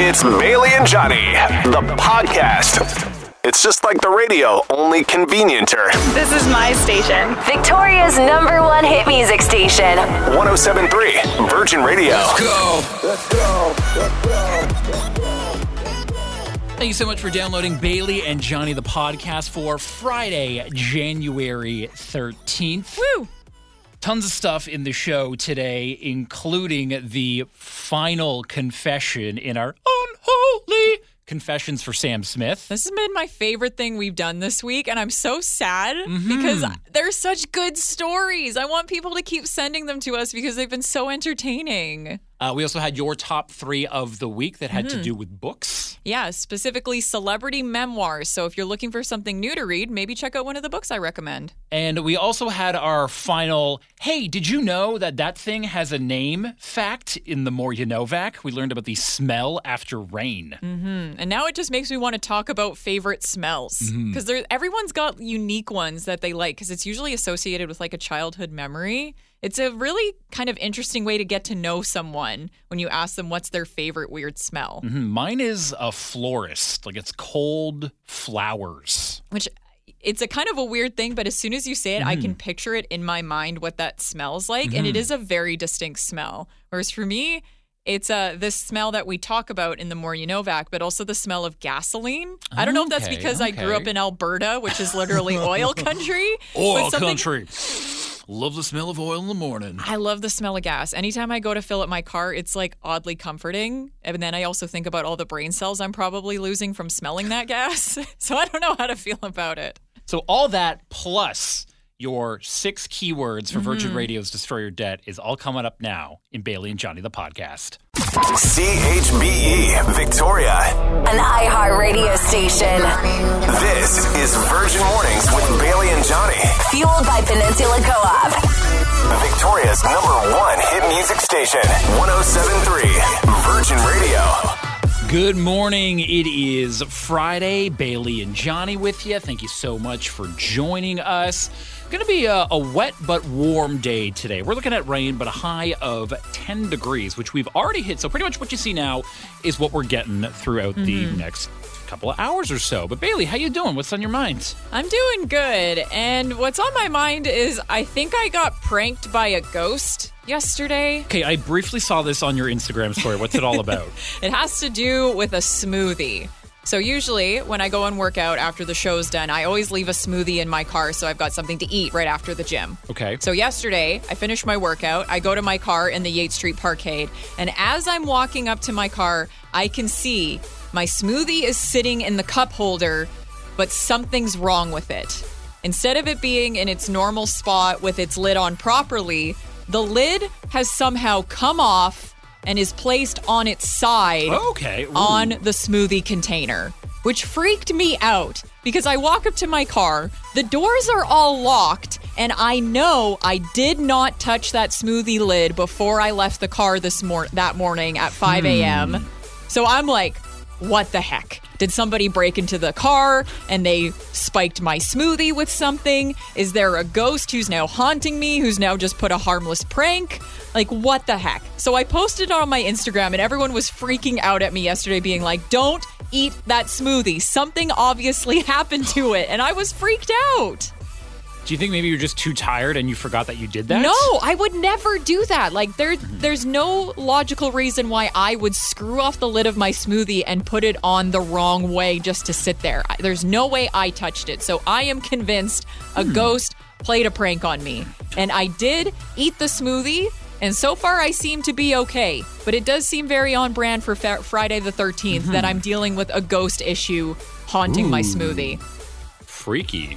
It's Bailey and Johnny, the podcast. It's just like the radio, only convenienter. This is my station. Victoria's number one hit music station. 1073 Virgin Radio. Let's go. Let's go. Let's go. Thank you so much for downloading Bailey and Johnny the podcast for Friday, January 13th. Woo! Tons of stuff in the show today, including the final confession in our unholy confessions for Sam Smith. This has been my favorite thing we've done this week, and I'm so sad Mm-hmm. because they're such good stories. I want people to keep sending them to us because they've been so entertaining. Uh, we also had your top three of the week that had Mm-hmm. to do with books. Yeah, specifically celebrity memoirs. So if you're looking for something new to read, maybe check out one of the books I recommend. And we also had our final, hey, did you know that that thing has a name fact in the More You Novak? We learned about the smell after rain. And now it just makes me want to talk about favorite smells Mm-hmm. because everyone's got unique ones that they like because it's usually associated with like a childhood memory. It's a really kind of interesting way to get to know someone when you ask them what's their favorite weird smell. Mhm. Mine is a florist. Like it's cold flowers. which it's a kind of a weird thing, but as soon as you say it, I Mm-hmm. can picture it in my mind what that smells like, and it is a very distinct smell. Whereas for me, it's uh, this smell that we talk about in the More You Novak, but also the smell of gasoline. I don't know if that's Okay, because I grew up in Alberta, which is literally oil country. but something- Love the smell of oil in the morning. I love the smell of gas. Anytime I go to fill up my car, it's like oddly comforting. And then I also think about all the brain cells I'm probably losing from smelling that gas. so I don't know how to feel about it. So all that plus your six keywords for Mm-hmm. Virgin Radio's Destroy Your Debt is all coming up now in Bailey and Johnny the podcast. CHBE, E, Victoria. An iHeart radio station. This is Virgin Mornings with Bailey and Johnny. Fueled by Peninsula Co-op. Victoria's number one hit music station. 1073 Virgin Radio. Good morning. It is Friday. Bailey and Johnny with you. Thank you so much for joining us. Going to be a, a wet but warm day today. We're looking at rain, but a high of 10 degrees, which we've already hit. So pretty much what you see now is what we're getting throughout the mm-hmm. next couple of hours or so. But Bailey, how you doing? What's on your mind? I'm doing good. And what's on my mind is I think I got pranked by a ghost yesterday. Okay, I briefly saw this on your Instagram story. What's it all about? It has to do with a smoothie. So usually when I go and work out after the show's done, I always leave a smoothie in my car so I've got something to eat right after the gym. Okay. So yesterday, I finished my workout. I go to my car in the Yates Street Parkade, and as I'm walking up to my car, I can see my smoothie is sitting in the cup holder, but something's wrong with it. Instead of it being in its normal spot with its lid on properly, the lid has somehow come off and is placed on its side Okay. Ooh. on the smoothie container, which freaked me out because I walk up to my car, the doors are all locked, and I know I did not touch that smoothie lid before I left the car this mor- that morning at 5 hmm. a.m. So I'm like, what the heck? Did somebody break into the car and they spiked my smoothie with something? Is there a ghost who's now haunting me, who's now just put a harmless prank? Like, what the heck? So I posted on my Instagram and everyone was freaking out at me yesterday, being like, don't eat that smoothie. Something obviously happened to it. And I was freaked out. Do you think maybe you're just too tired and you forgot that you did that? No, I would never do that. Like there there's no logical reason why I would screw off the lid of my smoothie and put it on the wrong way just to sit there. There's no way I touched it. So I am convinced a hmm. ghost played a prank on me. And I did eat the smoothie and so far I seem to be okay. But it does seem very on brand for fa- Friday the 13th that mm-hmm. I'm dealing with a ghost issue haunting my smoothie. Freaky.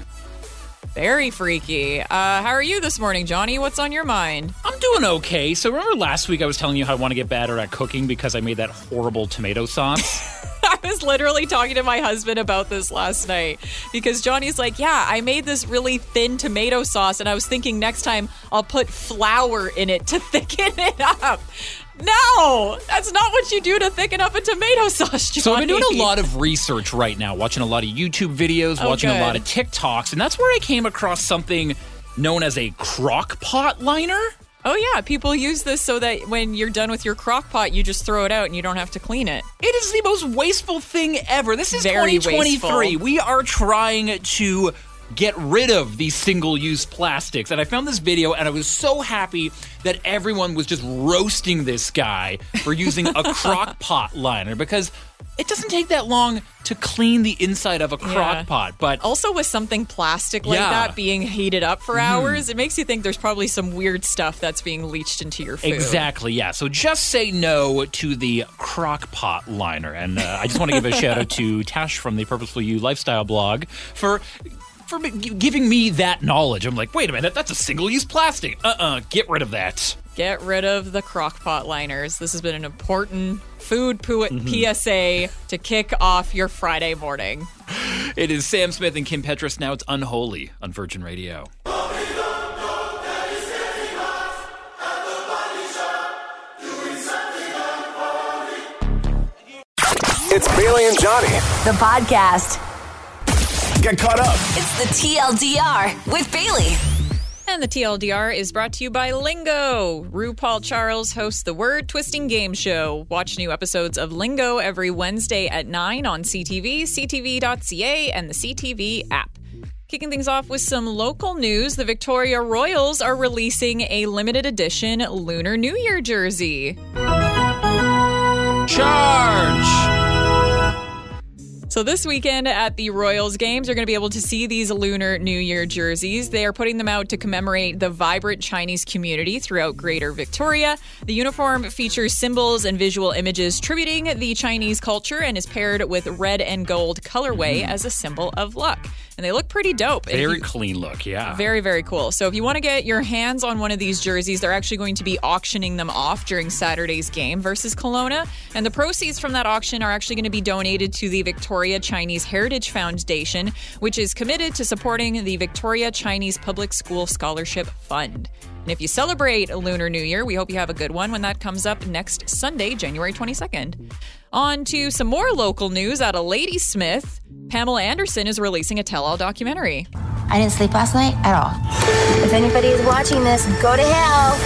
Very freaky. Uh, how are you this morning, Johnny? What's on your mind? I'm doing okay. So remember last week I was telling you how I want to get better at cooking because I made that horrible tomato sauce? I was literally talking to my husband about this last night because Johnny's like, Yeah, I made this really thin tomato sauce, and I was thinking next time I'll put flour in it to thicken it up. No, that's not what you do to thicken up a tomato sauce, Johnny. so I've been doing a lot of research right now, watching a lot of YouTube videos, Oh, watching a lot of TikToks, and that's where I came across something known as a crock pot liner. Oh yeah, people use this so that when you're done with your crock pot, you just throw it out and you don't have to clean it. It is the most wasteful thing ever. This is Very 2023. wasteful. We are trying to get rid of these single-use plastics. And I found this video and I was so happy that everyone was just roasting this guy for using a crock pot liner because it doesn't take that long to clean the inside of a crock Yeah. pot. But Also, with something plastic like Yeah. That being heated up for hours, it makes you think there's probably some weird stuff that's being leached into your food. Exactly, yeah. So just say no to the crock pot liner. And uh, I just want to give a shout out to Tash from the Purposeful You lifestyle blog for for me- giving me that knowledge. I'm like, wait a minute, that's a single use plastic. Uh uh get rid of that. Get rid of the crock pot liners. This has been an important food pu- Mm-hmm. PSA to kick off your Friday morning. It is Sam Smith and Kim Petras. Now it's Unholy on Virgin Radio. It's Bailey and Johnny. The podcast. Get caught up. It's the TLDR with Bailey. And the TLDR is brought to you by Lingo. RuPaul Charles hosts the word twisting game show. Watch new episodes of Lingo every Wednesday at 9 on CTV, CTV.ca, and the CTV app. Kicking things off with some local news, the Victoria Royals are releasing a limited edition Lunar New Year jersey. Charge! So this weekend at the Royals games, you're going to be able to see these Lunar New Year jerseys. They are putting them out to commemorate the vibrant Chinese community throughout Greater Victoria. The uniform features symbols and visual images tributing the Chinese culture and is paired with red and gold colorway as a symbol of luck. And they look pretty dope. Very you- clean look, yeah. very, very cool. So if you want to get your hands on one of these jerseys, they're actually going to be auctioning them off during Saturday's game versus Kelowna. And the proceeds from that auction are actually going to be donated to the Victoria Chinese Heritage Foundation, which is committed to supporting the Victoria Chinese Public School Scholarship Fund. And if you celebrate Lunar New Year, we hope you have a good one when that comes up next Sunday, January 22nd. On to some more local news out of Ladysmith. Pamela Anderson is releasing a tell all documentary. I didn't sleep last night at all. If anybody's watching this, go to hell.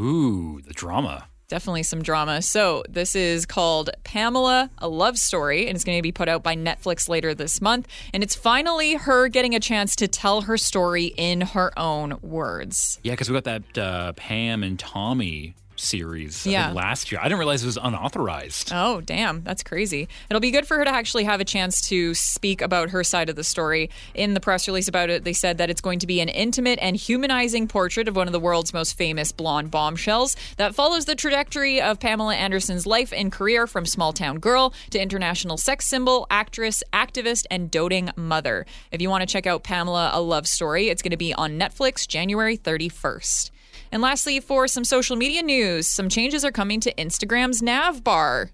Ooh, the drama. Definitely some drama. So, this is called Pamela, a love story, and it's going to be put out by Netflix later this month. And it's finally her getting a chance to tell her story in her own words. Yeah, because we got that uh, Pam and Tommy series Yeah. last year. I didn't realize it was unauthorized. Oh, damn. That's crazy. It'll be good for her to actually have a chance to speak about her side of the story. In the press release about it, they said that it's going to be an intimate and humanizing portrait of one of the world's most famous blonde bombshells that follows the trajectory of Pamela Anderson's life and career from small town girl to international sex symbol, actress, activist, and doting mother. If you want to check out Pamela, a love story, it's going to be on Netflix January 31st. And lastly, for some social media news, some changes are coming to Instagram's nav bar.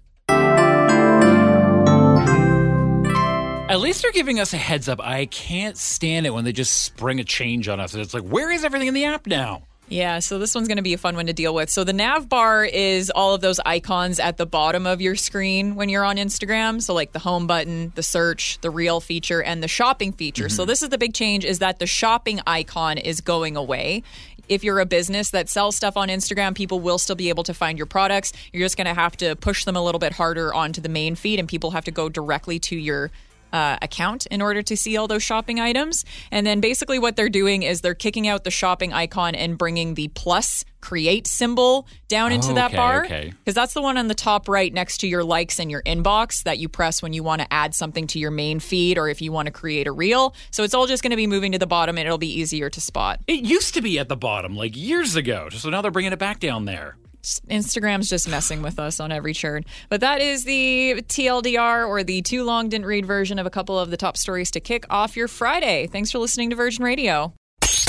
At least they're giving us a heads up. I can't stand it when they just spring a change on us. It's like, where is everything in the app now? Yeah, so this one's going to be a fun one to deal with. So the nav bar is all of those icons at the bottom of your screen when you're on Instagram. So like the home button, the search, the reel feature, and the shopping feature. So mm-hmm. this is the big change is that the shopping icon is going away. If you're a business that sells stuff on Instagram, people will still be able to find your products. You're just going to have to push them a little bit harder onto the main feed, and people have to go directly to your uh, account in order to see all those shopping items. And then basically what they're doing is they're kicking out the shopping icon and bringing the plus create symbol down into that Okay, bar. okay. Because that's the one on the top right next to your likes and your inbox that you press when you want to add something to your main feed or if you want to create a reel. So it's all just going to be moving to the bottom and it'll be easier to spot. It used to be at the bottom like years ago. So now they're bringing it back down there. Instagram's just messing with us on every churn. But that is the TLDR or the too long didn't read version of a couple of the top stories to kick off your Friday. Thanks for listening to Virgin Radio.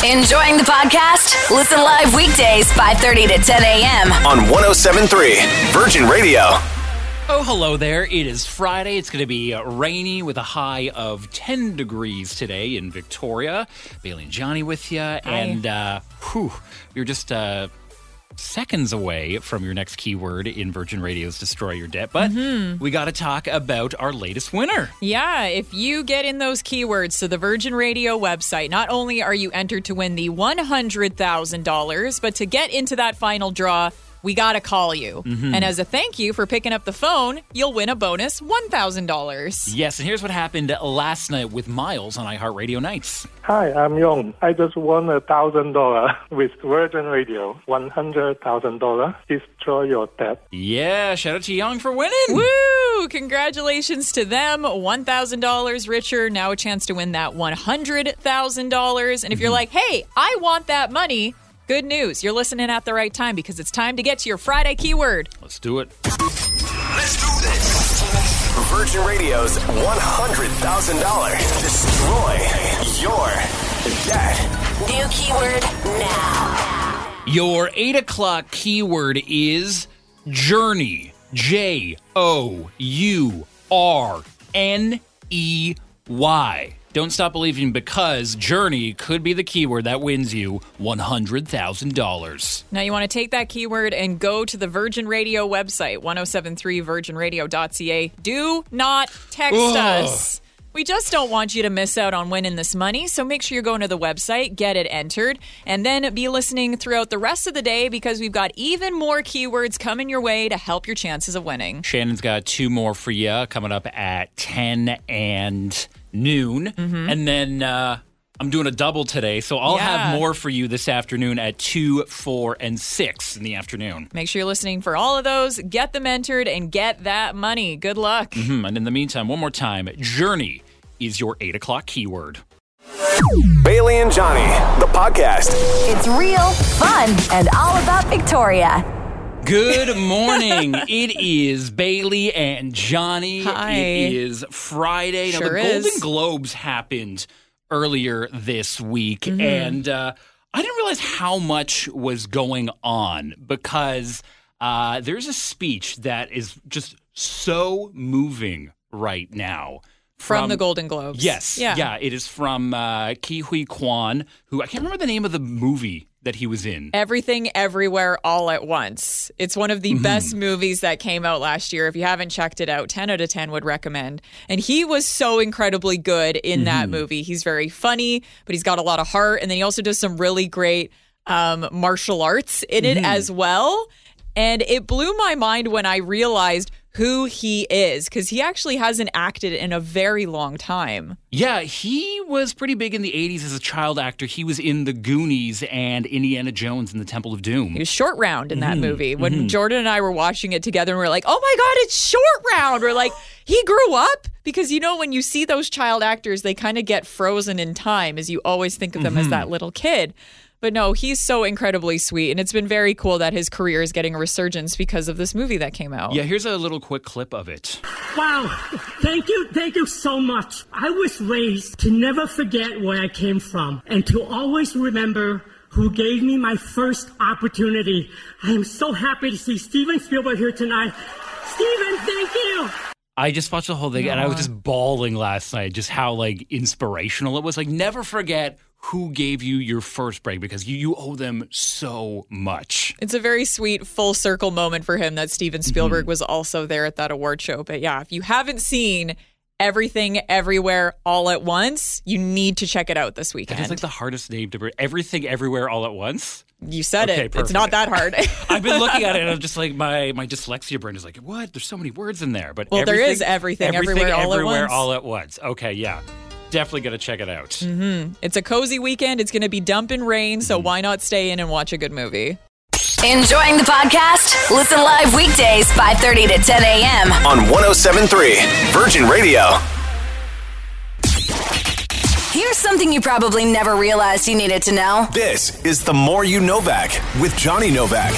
Enjoying the podcast? Listen live weekdays 5:30 to 10 a.m. On 1073 Virgin Radio. Oh, hello there. It is Friday. It's going to be uh, rainy with a high of 10 degrees today in Victoria. Bailey and Johnny with you. And uh, whew, we were just uh, seconds away from your next keyword in Virgin Radio's Destroy Your Debt. But mm-hmm. we got to talk about our latest winner. Yeah, if you get in those keywords to the Virgin Radio website, not only are you entered to win the $100,000, but to get into that final draw, we got to call you. Mm-hmm. And as a thank you for picking up the phone, you'll win a bonus $1,000. Yes, and here's what happened last night with Miles on iHeartRadio Nights. Hi, I'm Yong. I just won a thousand dollar with Virgin Radio. One hundred thousand dollar. Destroy your debt. Yeah, shout out to Young for winning. Woo! Congratulations to them. $1,000 richer. Now a chance to win that $100,000. And if you're mm-hmm. like, hey, I want that money, good news. You're listening at the right time because it's time to get to your Friday keyword. Let's do it. Let's do this. Virgin Radio's $100,000 Destroy Your Debt. New keyword now. Your eight o'clock keyword is journey. J O U R N E Y. Don't stop believing because journey could be the keyword that wins you $100,000. Now, you want to take that keyword and go to the Virgin Radio website, 1073virginradio.ca. Do not text Ugh. us. We just don't want you to miss out on winning this money. So make sure you're going to the website, get it entered, and then be listening throughout the rest of the day because we've got even more keywords coming your way to help your chances of winning. Shannon's got two more for you coming up at 10 and noon. And then uh, I'm doing a double today, so I'll Yeah. have more for you this afternoon at 2, 4, and 6 in the afternoon. Make sure you're listening for all of those, get them entered, and get that money. Good luck. Hmm, and in the meantime, one more time journey is your 8 o'clock keyword. Bailey and Johnny, the podcast. It's real, fun, and all about Victoria. Good morning. it is Bailey and Johnny. Hi. It is Friday. now, Sure the Golden. Globes happened earlier this week, Mm-hmm. and uh, I didn't realize how much was going on because uh, there's a speech that is just so moving right now. From, the Golden Globes. Yes. Yeah. It is from uh, Ke Huy Quan, who I can't remember the name of the movie that he was in. Everything Everywhere All at Once. It's one of the Mm-hmm. best movies that came out last year. If you haven't checked it out, 10 out of 10 would recommend. And he was so incredibly good in Mm-hmm. that movie. He's very funny, but he's got a lot of heart. And then he also does some really great um, martial arts in Mm-hmm. it as well. And it blew my mind when I realized who he is because he actually hasn't acted in a very long time. Yeah, he was pretty big in the 80s as a child actor. He was in The Goonies and Indiana Jones and the Temple of Doom. He was short round in that Mm-hmm. movie. When Jordan and I were watching it together and we are like, oh my God, it's short round. We're like, he grew up because you know, when you see those child actors, they kind of get frozen in time as you always think of them Mm-hmm. as that little kid. But no, he's so incredibly sweet. And it's been very cool that his career is getting a resurgence because of this movie that came out. Yeah, here's a little quick clip of it. Wow. Thank you. Thank you so much. I was raised to never forget where I came from and to always remember who gave me my first opportunity. I am so happy to see Steven Spielberg here tonight. Steven, thank you. I just watched the whole thing and I was just bawling last night, just how like inspirational it was. Like, never forget who gave you your first break because you, you owe them so much. It's a very sweet full circle moment for him that Steven mm-hmm. Spielberg was also there at that award show. But yeah, if you haven't seen Everything Everywhere All at Once, you need to check it out this weekend. It's like the hardest name to bring. Everything, everywhere, all at once. you said Okay, it. It's not that hard. I've been looking at it and I'm just like, my, my dyslexia brain is like, what? There's so many words in there. But Well, there is everything, everywhere, all at everywhere, all at once. Okay, yeah. Definitely going to check it out. Mm-hmm. it's a cozy weekend. It's going to be dumping rain, so mm-hmm. why not stay in and watch a good movie? Enjoying the podcast? Listen live weekdays 5:30 to 10 a.m. On 1073 Virgin Radio. Here's something you probably never realized you needed to know. This is the More You Novak with Johnny Novak.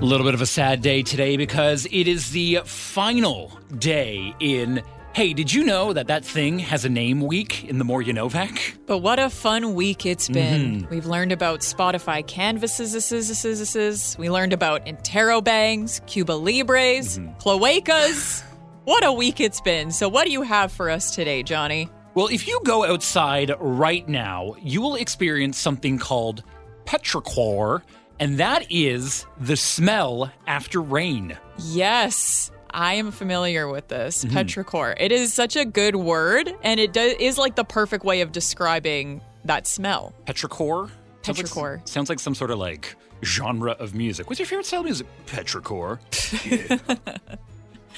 A little bit of a sad day today because it is the final day in. Hey, did you know that that thing has a name week in the More You Novak? But what a fun week it's mm-hmm. been. We've learned about Spotify canvases. We learned about Interrobangs, Cuba Libres, mm-hmm. Cloacas. What a week it's been. So, what do you have for us today, Johnny? Well, if you go outside right now, you will experience something called petrichor. and that is the smell after rain. Yes. I am familiar with this Mm-hmm. petrichor. It is such a good word, and it do- is like the perfect way of describing that smell. Petrichor? Sounds like- Petrichor. sounds like some sort of like genre of music. What's your favorite style of music? Petrichor. Yeah.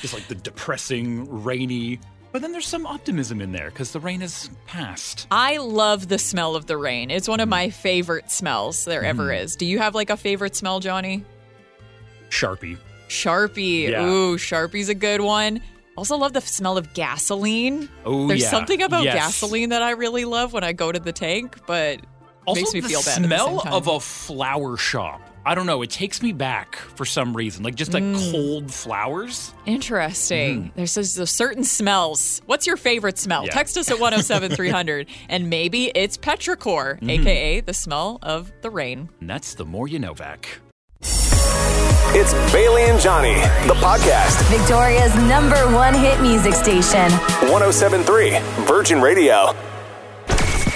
Just like the depressing, rainy. But then there's some optimism in there because the rain is past. I love the smell of the rain. It's one of my favorite smells there ever Mm-hmm. is. Do you have like a favorite smell, Johnny? Sharpie. Sharpie. Yeah. Ooh, Sharpie's a good one. Also love the smell of gasoline. Oh, There's yeah. something about Yes. gasoline that I really love when I go to the tank, but Also, makes me the feel bad. smell of a flower shop. I don't know. It takes me back for some reason. Like just like Mm. cold flowers. Interesting. There's, there's, there's certain smells. What's your favorite smell? Mm. Yeah. Text us at 107 300. and maybe it's petrichor, Mm-hmm. aka the smell of the rain. And that's the more you know, Vac. It's Bailey and Johnny, the podcast. Victoria's number one hit music station. 1073 Virgin Radio.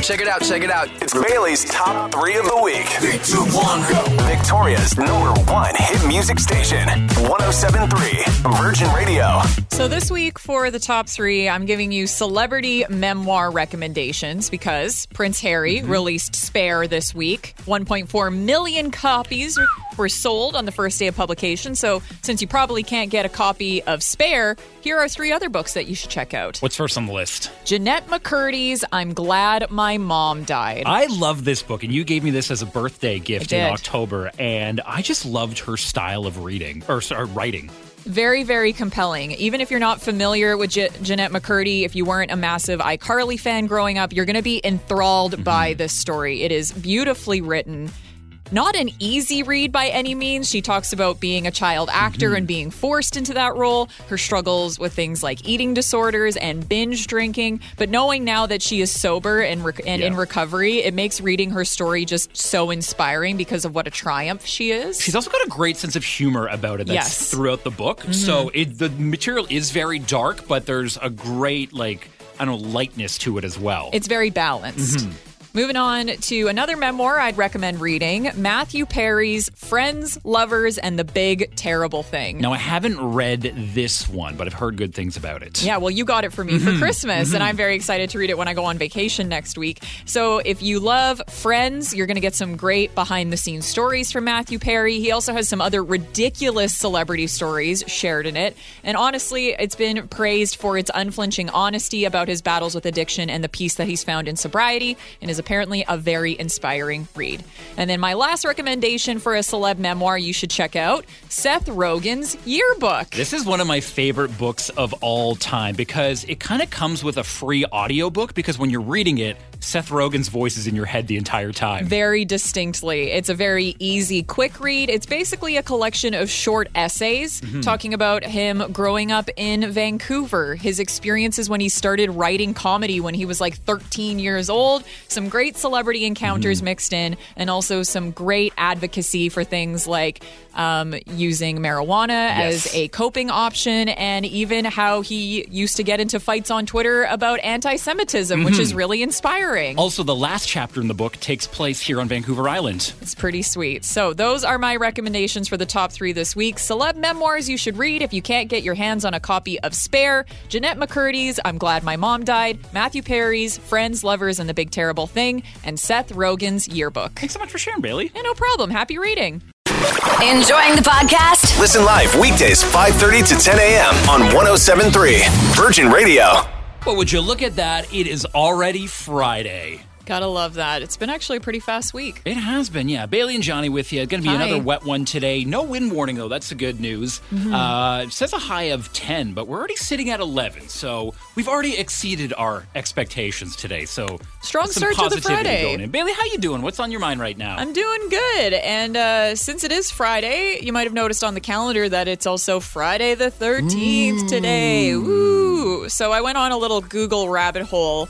Check it out, check it out. It's Bailey's top three of the week. Three, two, one, go. Victoria's number one hit music station. 1073 Virgin Radio. So, this week for the top three, I'm giving you celebrity memoir recommendations because Prince Harry Mm-hmm. released Spare this week. 1.4 million copies were sold on the first day of publication. So, since you probably can't get a copy of Spare, here are three other books that you should check out What's first on the list? Jennette McCurdy's I'm Glad My Mom Died. I love this book, and you gave me this as a birthday gift in. October, and I just loved her style of reading or sorry, writing. Very, very compelling. Even if you're not familiar with Je- Jennette McCurdy, if you weren't a massive iCarly fan growing up, you're going to be enthralled mm-hmm. by this story. It is beautifully written. Not an easy read by any means. She talks about being a child actor and being forced into that role, her struggles with things like eating disorders and binge drinking. But knowing now that she is sober and, rec- and in recovery, it makes reading her story just so inspiring because of what a triumph she is. She's also got a great sense of humor about it that's Yes. Mm-hmm. throughout the book. So it, the material is very dark, but there's a great like I don't know lightness to it as well. It's very balanced. Mm-hmm. Moving on to another memoir I'd recommend reading Matthew Perry's Friends, Lovers, and the Big Terrible Thing. now I haven't read this one, but I've heard good things about it. Yeah, well, you got it for me Mm-hmm. for Christmas, and I'm very excited to read it when I go on vacation next week. So, if you love Friends, you're going to get some great behind the scenes stories from Matthew Perry. He also has some other ridiculous celebrity stories shared in it. And honestly, it's been praised for its unflinching honesty about his battles with addiction and the peace that he's found in sobriety, and is apparently a very inspiring read. And then, my last recommendation for a celeb memoir you should check out Seth Rogen's yearbook. This is one of my favorite books of all time because it kind of comes with a free audiobook because when you're reading it, Seth Rogen's voice is in your head the entire time. very distinctly. It's a very easy, quick read. It's basically a collection of short essays Mm-hmm. talking about him growing up in Vancouver, his experiences when he started writing comedy when he was like 13 years old, some great celebrity encounters Mm-hmm. mixed in, and also some great advocacy for things like um, using marijuana Yes. as a coping option, and even how he used to get into fights on Twitter about anti Semitism, which Mm-hmm. is really inspiring. Also, the last chapter in the book takes place here on Vancouver Island. It's pretty sweet. So, those are my recommendations for the top three this week. Celeb memoirs you should read if you can't get your hands on a copy of Spare, Jennette McCurdy's I'm Glad My Mom Died, Matthew Perry's Friends, Lovers, and the Big Terrible Thing, and Seth Rogen's Yearbook. Thanks so much for sharing, Bailey. Yeah, no problem. Happy reading. Enjoying the podcast? Listen live weekdays 5:30 to 10 a.m. on 1073 Virgin Radio. But would you look at that? It is already Friday. Gotta love that. It's been actually a pretty fast week. It has been, yeah. Bailey and Johnny with you. It's Going to be Hi. another wet one today. No wind warning, though. That's the good news. Mm-hmm. Uh, it says a high of 10, but we're already sitting at 11. So we've already exceeded our expectations today. So Strong start to the Friday. Going in. Bailey, how you doing? What's on your mind right now? I'm doing good. And uh, since it is Friday, you might have noticed on the calendar that it's also Friday the 13th today. Woo! So I went on a little Google rabbit hole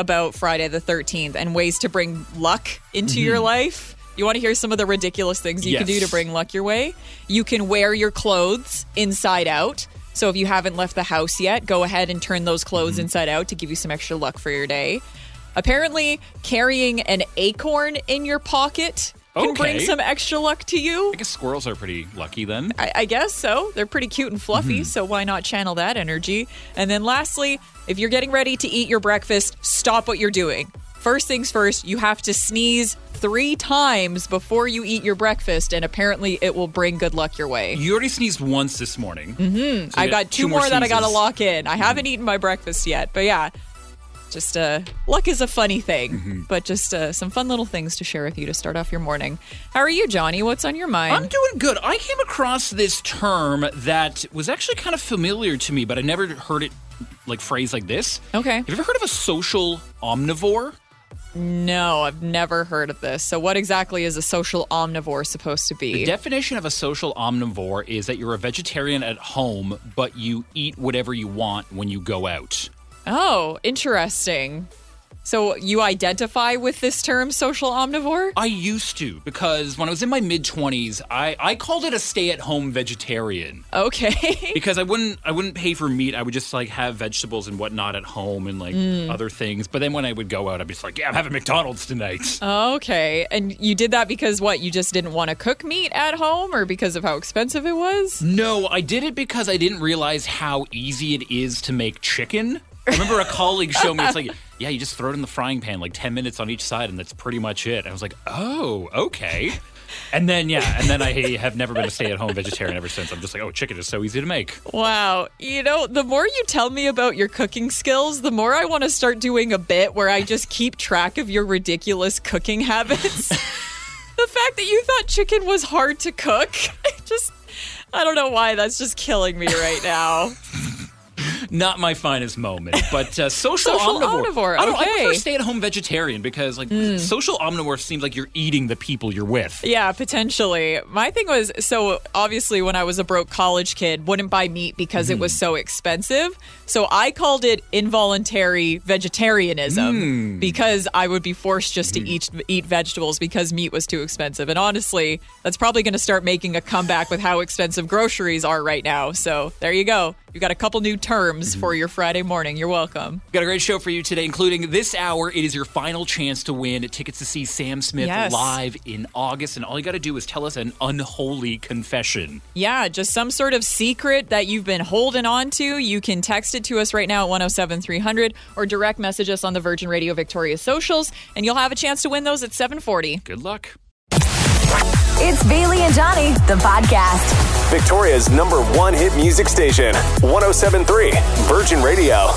about Friday the 13th and ways to bring luck into your mm-hmm. life. You want to hear some of the ridiculous things you can do to bring luck your way? You can wear your clothes inside out. So if you haven't left the house yet, go ahead and turn those clothes mm-hmm. inside out to give you some extra luck for your day. Apparently, carrying an acorn in your pocket can bring some extra luck to you. I guess squirrels are pretty lucky then. I, I guess so. They're pretty cute and fluffy, so why not channel that energy? And then lastly, if you're getting ready to eat your breakfast, stop what you're doing. First things first, you have to sneeze three times before you eat your breakfast, and apparently it will bring good luck your way. You already sneezed once this morning. Mm-hmm. I got two, more, that I got to lock in. I haven't eaten my breakfast yet, but yeah, just uh, luck is a funny thing, but just uh, some fun little things to share with you to start off your morning. How are you, Johnny? What's on your mind? I'm doing good. I came across this term that was actually kind of familiar to me, but I never heard it like phrased like this. okay. Have you ever heard of a social omnivore? No, I've never heard of this. So, what exactly is a social omnivore supposed to be? The definition of a social omnivore is that you're a vegetarian at home, but you eat whatever you want when you go out. Oh, interesting. So, you identify with this term, social omnivore? I used to because when I was in my mid 20s, I, I called it a stay at home vegetarian Okay. because I wouldn't I wouldn't pay for meat. I would just like have vegetables and whatnot at home and like mm. other things. But then when I would go out, I'd be just like, yeah, I'm having McDonald's tonight. okay. And you did that because what? You just didn't want to cook meat at home or because of how expensive it was? No, I did it because I didn't realize how easy it is to make chicken. I remember a colleague showed me it's like, yeah, you just throw it in the frying pan, like 10 minutes on each side, and that's pretty much it. And I was like, oh, okay. And then, yeah, and then I have never been a stay at home vegetarian ever since. I'm just like, oh, chicken is so easy to make. Wow. You know, the more you tell me about your cooking skills, the more I want to start doing a bit where I just keep track of your ridiculous cooking habits. the fact that you thought chicken was hard to cook, just, I don't know why, that's just killing me right now. Not my finest moment, but uh, social, Social omnivore. omnivore, I, don't, I prefer stay at home vegetarian because, like, hmm. social omnivore seems like you're eating the people you're with. Yeah, potentially. My thing was so obviously when I was a broke college kid, wouldn't buy meat because it was hmm. so expensive. So I called it involuntary vegetarianism hmm. because I would be forced just to eat eat vegetables because meat was too expensive. And honestly, that's probably going to start making a comeback with how expensive groceries are right now. So there you go. You got a couple new terms Mm-hmm. for your Friday morning. You're welcome. Got a great show for you today, including this hour. It is your final chance to win tickets to see Sam Smith Yes. live in August. And all you got to do is tell us an unholy confession. Yeah, just some sort of secret that you've been holding on to. You can text it to us right now at 107300 or direct message us on the Virgin Radio Victoria socials, and you'll have a chance to win those at 740. Good luck. It's Bailey and Johnny, the podcast. Victoria's number one hit music station, 1073 Virgin Radio.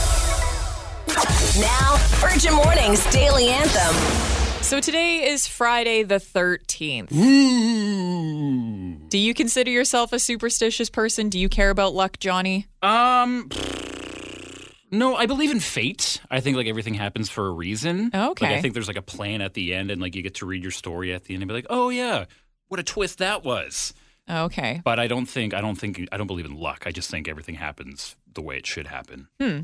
Now, Virgin Mornings Daily Anthem. So today is Friday the 13th. Do you consider yourself a superstitious person? Do you care about luck, Johnny? Um. No, I believe in fate. I think like everything happens for a reason. Okay. Like I think there's like a plan at the end, and like you get to read your story at the end and be like, oh yeah, what a twist that was. Okay. But I don't think I don't think I don't believe in luck. I just think everything happens the way it should happen. Hmm.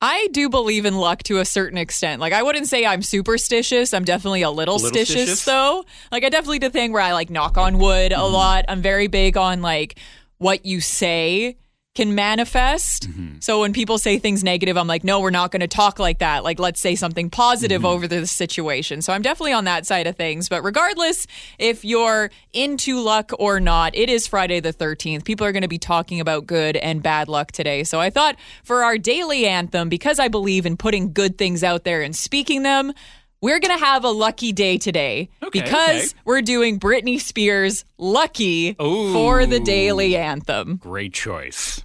I do believe in luck to a certain extent. Like I wouldn't say I'm superstitious. I'm definitely a little, A little stitious stitious? though. Like I definitely do the thing where I like knock on wood a lot. I'm very big on like what you say can manifest. Mm-hmm. So when people say things negative, I'm like, no, we're not going to talk like that. Like let's say something positive Mm-hmm. over the situation. So I'm definitely on that side of things. But regardless if you're into luck or not, it is Friday the 13th. People are going to be talking about good and bad luck today. So I thought for our daily anthem, because I believe in putting good things out there and speaking them, we're going to have a lucky day today Okay, because okay. we're doing Britney Spears' Lucky Ooh. for the daily anthem. Great choice.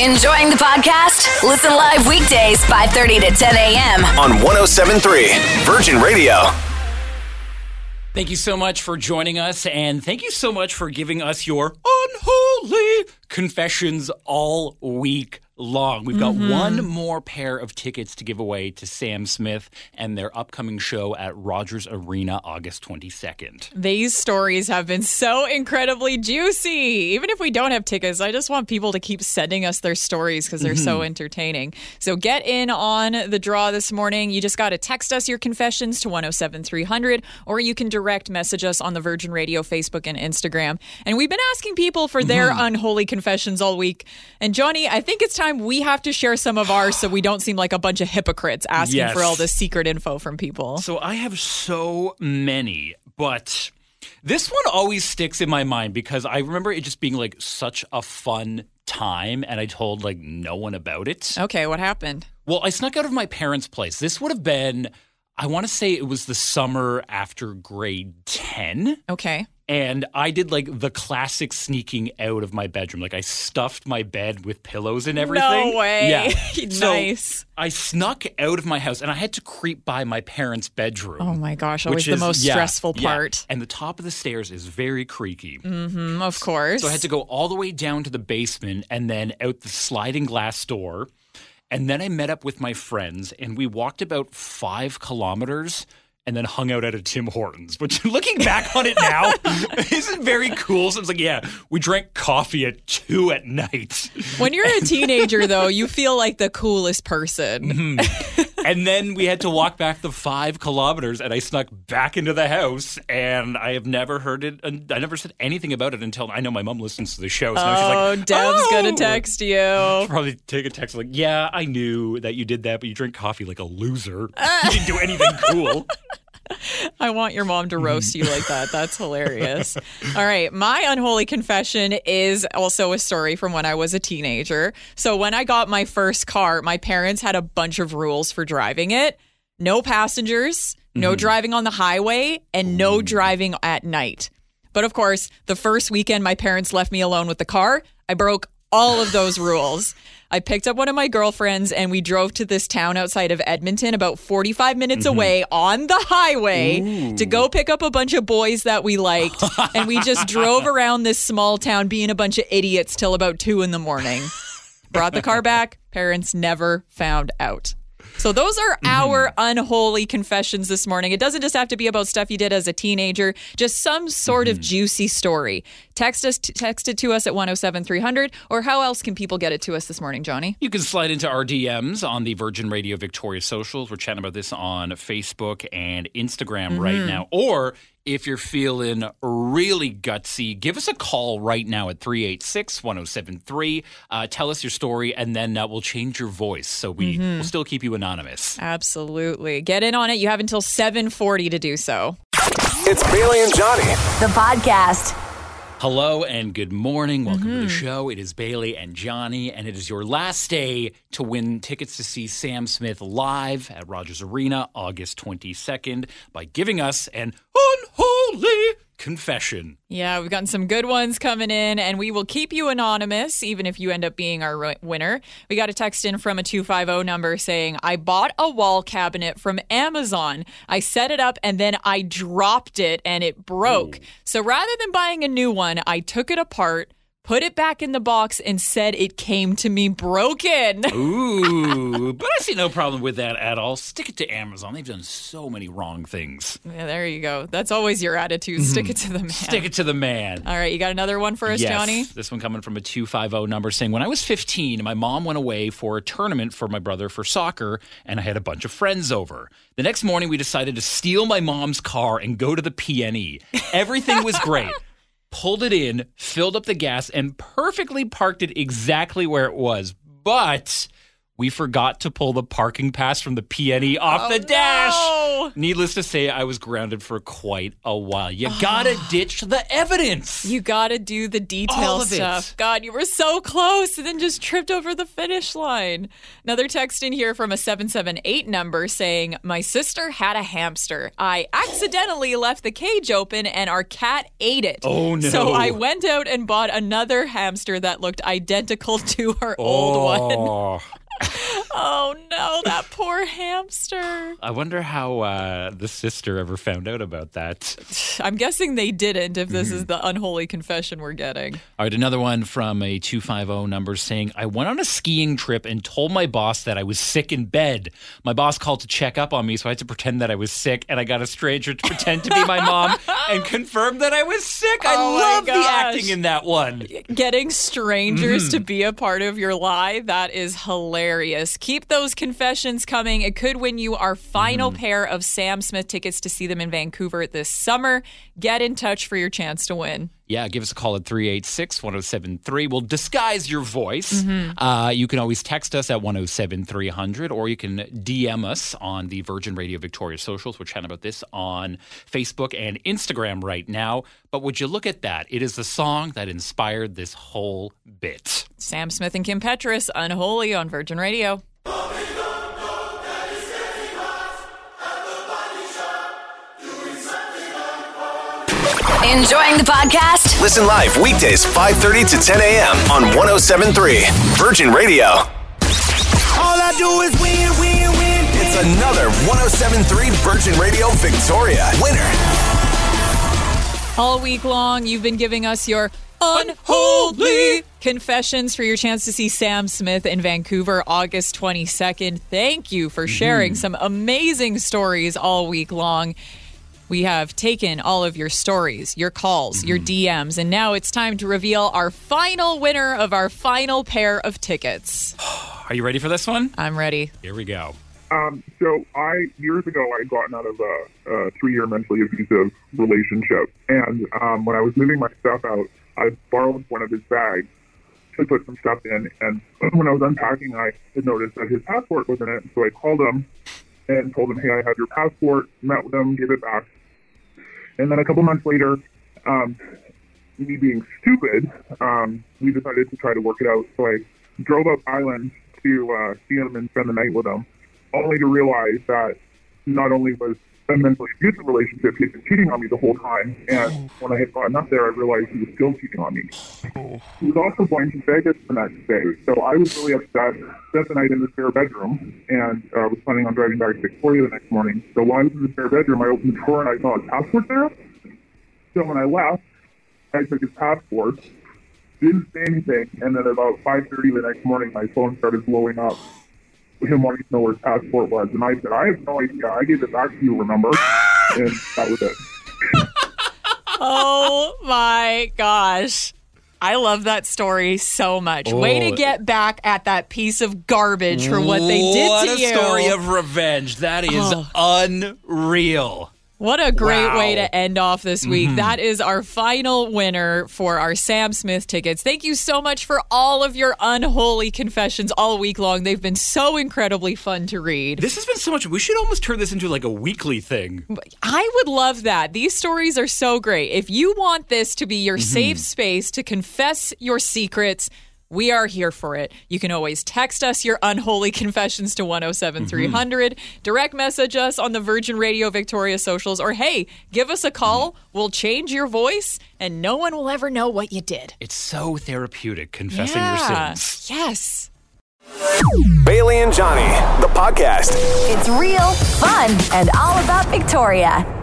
Enjoying the podcast? Listen live weekdays 5:30 to 10 a.m. On 1073 Virgin Radio. Thank you so much for joining us, and thank you so much for giving us your unholy confessions all week long. We've got mm-hmm. one more pair of tickets to give away to Sam Smith and their upcoming show at Rogers Arena August 22nd. These stories have been so incredibly juicy. Even if we don't have tickets, I just want people to keep sending us their stories because they're so mm-hmm. entertaining. So get in on the draw this morning. You just got to text us your confessions to 107300 or you can direct message us on the Virgin Radio Facebook and Instagram. And we've been asking people for their mm-hmm. unholy confessions all week. And Johnny, I think it's time time we have to share some of ours so we don't seem like a bunch of hypocrites asking Yes. for all this secret info from people. So I have so many, but this one always sticks in my mind because I remember it just being like such a fun time and I told like no one about it. Okay, what happened? Well, I snuck out of my parents' place. This would have been I want to say it was the summer after grade 10. Okay. And I did like the classic sneaking out of my bedroom. Like I stuffed my bed with pillows and everything. No way. Yeah. So. I snuck out of my house and I had to creep by my parents' bedroom. Oh my gosh, always the is- most yeah, stressful yeah. part. And the top of the stairs is very creaky. Mm, of course. So I had to go all the way down to the basement and then out the sliding glass door. And then I met up with my friends and we walked about five kilometers and then hung out at a Tim Hortons, which looking back on it now isn't very cool. So I was like, yeah, we drank coffee at two at night. When you're a teenager, though, you feel like the coolest person. Mm-hmm. And then we had to walk back the five kilometers and I snuck back into the house and I have never heard it. I never said anything about it until I know my mom listens to the show. So now she's Oh, like, Deb's "Oh!" gonna text you. Probably take a text like, yeah, I knew that you did that, but you drink coffee like a loser. you didn't do anything cool. I want your mom to Mm-hmm. roast you like that. That's hilarious. All right. My unholy confession is also a story from when I was a teenager. So, when I got my first car, my parents had a bunch of rules for driving it no passengers, no driving on the highway, and no driving at night. But of course, the first weekend my parents left me alone with the car, I broke all of those rules. I picked up one of my girlfriends and we drove to this town outside of Edmonton, about 45 minutes mm-hmm. away on the highway to go pick up a bunch of boys that we liked. and we just drove around this small town being a bunch of idiots till about two in the morning. Brought the car back. Parents never found out. So those are our unholy confessions this morning. It doesn't just have to be about stuff you did as a teenager, just some sort of juicy story. Text us text it to us at 107300 or how else can people get it to us this morning, Johnny? You can slide into our DMs on the Virgin Radio Victoria socials. We're chatting about this on Facebook and Instagram right Mm-hmm. now. Or if you're feeling really gutsy, give us a call right now at 386 1073. Uh, tell us your story, and then uh, we'll change your voice so we Mm-hmm. will still keep you anonymous. Absolutely. Get in on it. You have until 740 to do so. It's Bailey and Johnny. The podcast. Hello and good morning. Welcome Mm-hmm. to the show. It is Bailey and Johnny, and it is your last day to win tickets to see Sam Smith live at Rogers Arena August 22nd by giving us an unholy confession. Yeah, we've gotten some good ones coming in, and we will keep you anonymous, even if you end up being our winner. We got a text in from a 250 number saying, I bought a wall cabinet from Amazon. I set it up and then I dropped it and it broke. So rather than buying a new one, I took it apart. Put it back in the box and said it came to me broken. Ooh, but I see no problem with that at all. Stick it to Amazon. They've done so many wrong things. Yeah, there you go. That's always your attitude. Stick it to the man. Stick it to the man. All right, you got another one for us, yes. Johnny? This one coming from a 250 number saying, When I was 15, my mom went away for a tournament for my brother for soccer, and I had a bunch of friends over. The next morning, we decided to steal my mom's car and go to the PNE. Everything was great. Pulled it in, filled up the gas, and perfectly parked it exactly where it was. But we forgot to pull the parking pass from the PNE off oh, the dash. no. Needless to say, I was grounded for quite a while. You gotta ditch the evidence. You got to do the detail All of it. stuff. God, you were so close and then just tripped over the finish line. Another text in here from a 778 number saying, My sister had a hamster. I accidentally left the cage open and our cat ate it. Oh, no. So I went out and bought another hamster that looked identical to her old one. Oh. Oh no, that poor hamster. I wonder how uh, the sister ever found out about that. I'm guessing they didn't if this Mm-hmm. is the unholy confession we're getting. All right, another one from a 250 number saying, I went on a skiing trip and told my boss that I was sick in bed. My boss called to check up on me, so I had to pretend that I was sick, and I got a stranger to pretend to be my mom and confirm that I was sick. I Oh love the acting in that one. getting strangers Mm-hmm. to be a part of your lie that is hilarious keep those confessions coming. It could win you our final Mm-hmm. pair of sam smith tickets to see them in vancouver this summer. Get in touch for your chance to win Yeah, give us a call at 386 1073. We'll disguise your voice. Mm-hmm. Uh, you can always text us at 107300 or you can DM us on the Virgin Radio Victoria socials. We're chatting about this on Facebook and Instagram right now. But would you look at that? It is the song that inspired this whole bit. Sam Smith and Kim Petras, Unholy on Virgin Radio. Enjoying the podcast? Listen live weekdays 5:30 to 10 a.m. on 1073 Virgin Radio. All I do is win, win, win. It's another 1073 Virgin Radio Victoria winner. All week long, you've been giving us your unholy confessions for your chance to see Sam Smith in Vancouver August 22nd. Thank you for sharing mm-hmm. some amazing stories all week long. We have taken all of your stories, your calls, your DMs, and now it's time to reveal our final winner of our final pair of tickets. Are you ready for this one? I'm ready. Here we go. Um, so I years ago I had gotten out of a, a three-year mentally abusive relationship, and um, when I was moving my stuff out, I borrowed one of his bags to put some stuff in. And when I was unpacking, I had noticed that his passport was in it. So I called him and told him, "Hey, I have your passport." Met with him, gave it back, and then a couple months later, um, me being stupid, um, we decided to try to work it out. So I drove up island to uh, see him and spend the night with him only to realize that not only was a mentally abusive relationship, he had been cheating on me the whole time. And when I had gotten up there, I realized he was still cheating on me. He was also going to Vegas the next day. So I was really upset, spent the night in the spare bedroom, and uh, was planning on driving back to Victoria the next morning. So while I was in the spare bedroom, I opened the drawer and I saw his passport there. So when I left, I took his passport, didn't say anything, and then about 5.30 the next morning, my phone started blowing up him wanting to know where his passport was. And I said, I have no idea. I gave it back to you, remember? and that was it. Oh my gosh. I love that story so much. Way Oh. to get back at that piece of garbage for what they did what to a you. story of revenge. That is Oh. unreal. What a great Wow. way to end off this week. Mhm. That is our final winner for our Sam Smith tickets. Thank you so much for all of your unholy confessions all week long. They've been so incredibly fun to read. This has been so much. We should almost turn this into like a weekly thing. I would love that. These stories are so great. If you want this to be your Mm-hmm. safe space to confess your secrets, we are here for it. You can always text us your unholy confessions to 107 300, mm-hmm. direct message us on the Virgin Radio Victoria socials, or hey, give us a call. Mm-hmm. We'll change your voice, and no one will ever know what you did. It's so therapeutic confessing yeah. your sins. Yes. Bailey and Johnny, the podcast. It's real, fun, and all about Victoria.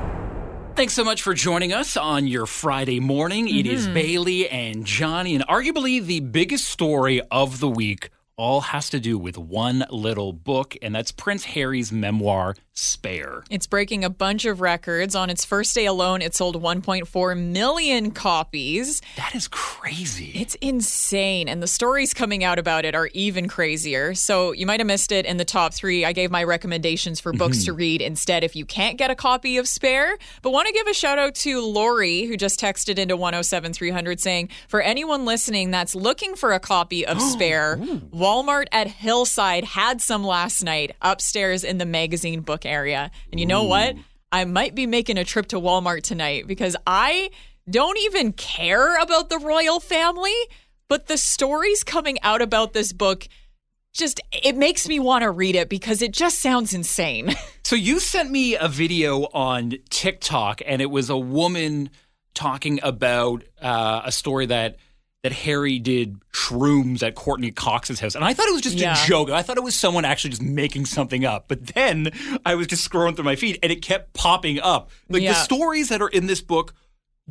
Thanks so much for joining us on your Friday morning. It is mm-hmm. Bailey and Johnny, and arguably the biggest story of the week all has to do with one little book, and that's Prince Harry's memoir, Spare. It's breaking a bunch of records. On its first day alone, it sold 1.4 million copies. That is crazy. It's insane. And the stories coming out about it are even crazier. So you might have missed it in the top three. I gave my recommendations for books to mm-hmm. read instead if you can't get a copy of Spare. But want to give a shout out to Lori, who just texted into 107 300 saying, For anyone listening that's looking for a copy of Spare, Walmart at Hillside had some last night upstairs in the magazine book area. And you know what? I might be making a trip to Walmart tonight because I don't even care about the royal family, but the stories coming out about this book just it makes me want to read it because it just sounds insane. So you sent me a video on TikTok, and it was a woman talking about uh, a story that that Harry did shrooms at Courteney Cox's house, and I thought it was just Yeah. a joke. I thought it was someone actually just making something up. But then I was just scrolling through my feed, and it kept popping up. Like Yeah. the stories that are in this book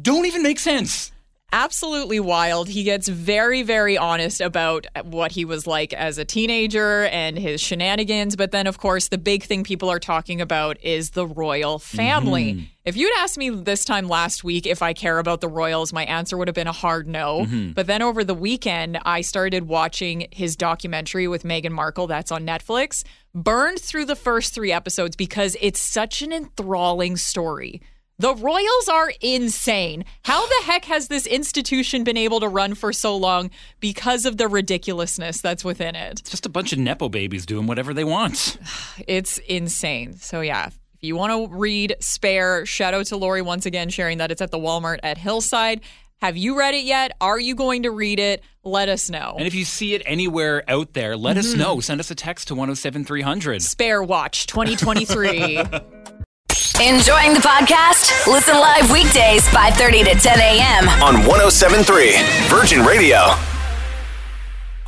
don't even make sense. Absolutely wild. He gets very, very honest about what he was like as a teenager and his shenanigans. But then, of course, the big thing people are talking about is the royal family. Mm-hmm. If you'd asked me this time last week if I care about the royals, my answer would have been a hard no. Mm-hmm. But then over the weekend, I started watching his documentary with Meghan Markle that's on Netflix. Burned through the first three episodes because it's such an enthralling story The Royals are insane. How the heck has this institution been able to run for so long because of the ridiculousness that's within it? It's just a bunch of Nepo babies doing whatever they want. It's insane. So, yeah, if you want to read Spare, shout out to Lori once again sharing that it's at the Walmart at Hillside. Have you read it yet? Are you going to read it? Let us know. And if you see it anywhere out there, let us Mhm. know. Send us a text to 107300. Spare Watch 2023. Enjoying the podcast? Listen live weekdays 5:30 to 10 a.m. On 1073 Virgin Radio.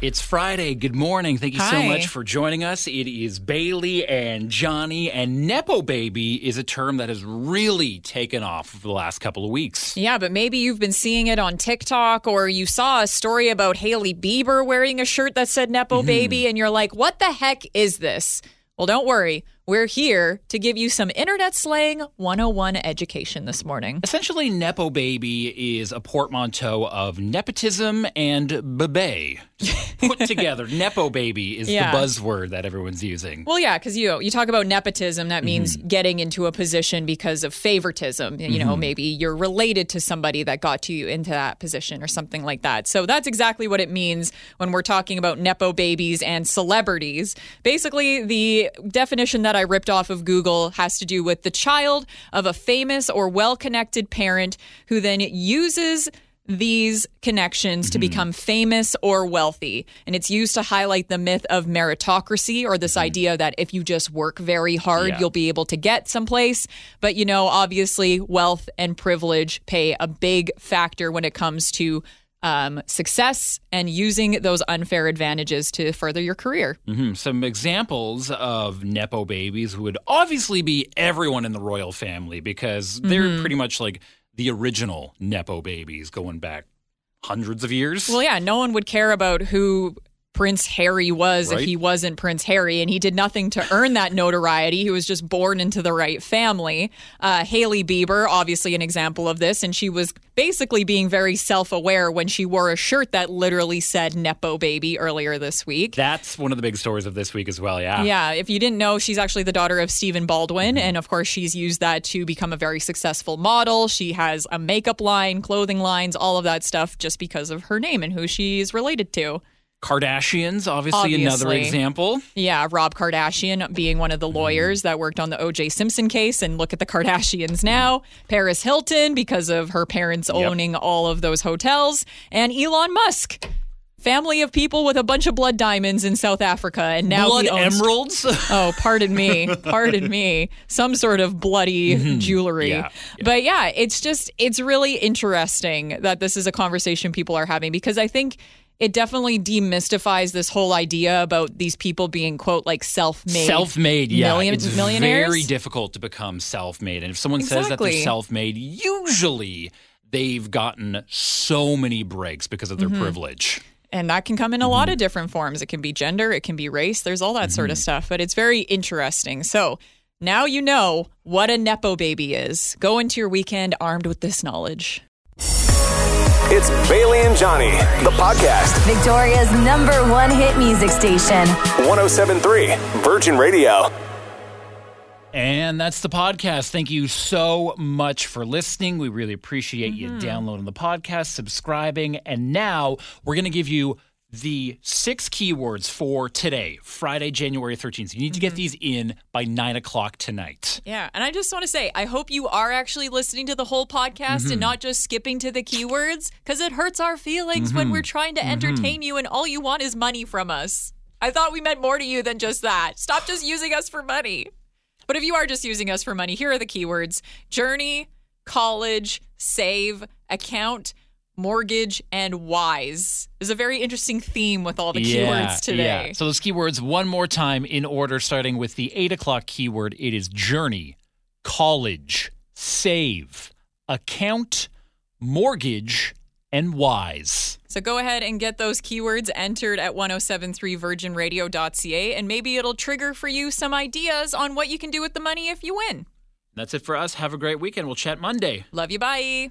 It's Friday. Good morning. Thank you so Hi. much for joining us. It is Bailey and Johnny, and Nepo baby is a term that has really taken off over the last couple of weeks. Yeah, but maybe you've been seeing it on TikTok or you saw a story about Hailey Bieber wearing a shirt that said Nepo mm-hmm. Baby and you're like, what the heck is this? Well, don't worry. We're here to give you some internet slang 101 education this morning. Essentially, Nepo baby is a portmanteau of nepotism and bebe. Put together, Nepo baby is Yeah. the buzzword that everyone's using. Well, yeah, because you you talk about nepotism. That means getting into a position because of favoritism. You know, Mhm. maybe you're related to somebody that got you into that position or something like that. So that's exactly what it means when we're talking about nepo babies and celebrities. Basically, the definition that I ripped off of Google has to do with the child of a famous or well-connected parent who then uses these connections to mm-hmm. become famous or wealthy. And it's used to highlight the myth of meritocracy or this mm-hmm. idea that if you just work very hard, Yeah. you'll be able to get someplace. But, you know, obviously, wealth and privilege pay a big factor when it comes to um, success and using those unfair advantages to further your career. hmm Some examples of Nepo babies would obviously be everyone in the royal family because they're Mhm. pretty much like the original Nepo babies going back hundreds of years. Well, yeah, no one would care about who Prince Harry was Right. if he wasn't Prince Harry, and he did nothing to earn that notoriety. He was just born into the right family. Uh, Hailey Bieber, obviously an example of this, and she was basically being very self aware when she wore a shirt that literally said Nepo Baby earlier this week. That's one of the big stories of this week as well, yeah. Yeah, if you didn't know, she's actually the daughter of Stephen Baldwin. And of course, she's used that to become a very successful model. She has a makeup line, clothing lines, all of that stuff just because of her name and who she's related to. Kardashians, obviously, another example. Yeah, Rob Kardashian being one of the lawyers that worked on the O.J. Simpson case, and look at the Kardashians now. Paris Hilton because of her parents owning all of those hotels, and Elon Musk. Family of people with a bunch of blood diamonds in South Africa, and now Blood owns emeralds? oh, pardon me, pardon me. Some sort of bloody mm-hmm. jewelry. Yeah, But yeah, it's just it's really interesting that this is a conversation people are having because I think it definitely demystifies this whole idea about these people being quote like self-made Self-made, yeah. million- it's millionaires. very difficult to become self-made. And if someone says that they're self-made, usually they've gotten so many breaks because of their Mhm. privilege. And that can come in a lot of different forms. It can be gender, it can be race, there's all that sort of stuff, but it's very interesting. So now you know what a Nepo baby is. Go into your weekend armed with this knowledge. It's Bailey and Johnny, the podcast. Victoria's number one hit music station. 1073 Virgin Radio. And that's the podcast. Thank you so much for listening. We really appreciate you mm-hmm. downloading the podcast, subscribing. And now we're going to give you the six keywords for today, Friday, January 13th. You need to get these in by nine o'clock tonight. Yeah, and I just want to say, I hope you are actually listening to the whole podcast Mhm. and not just skipping to the keywords because it hurts our feelings when Mhm. we're trying to entertain you and all you want is money from us. I thought we meant more to you than just that. Stop just using us for money. But if you are just using us for money, here are the keywords journey, college, save, account, mortgage, and wise. There's a very interesting theme with all the keywords today. Yeah. So those keywords one more time in order, starting with the eight o'clock keyword. It is journey, college, save, account, mortgage, and wise. So go ahead and get those keywords entered at 1073virginradio.ca and maybe it'll trigger for you some ideas on what you can do with the money if you win. That's it for us. Have a great weekend. We'll chat Monday. Love you. Bye.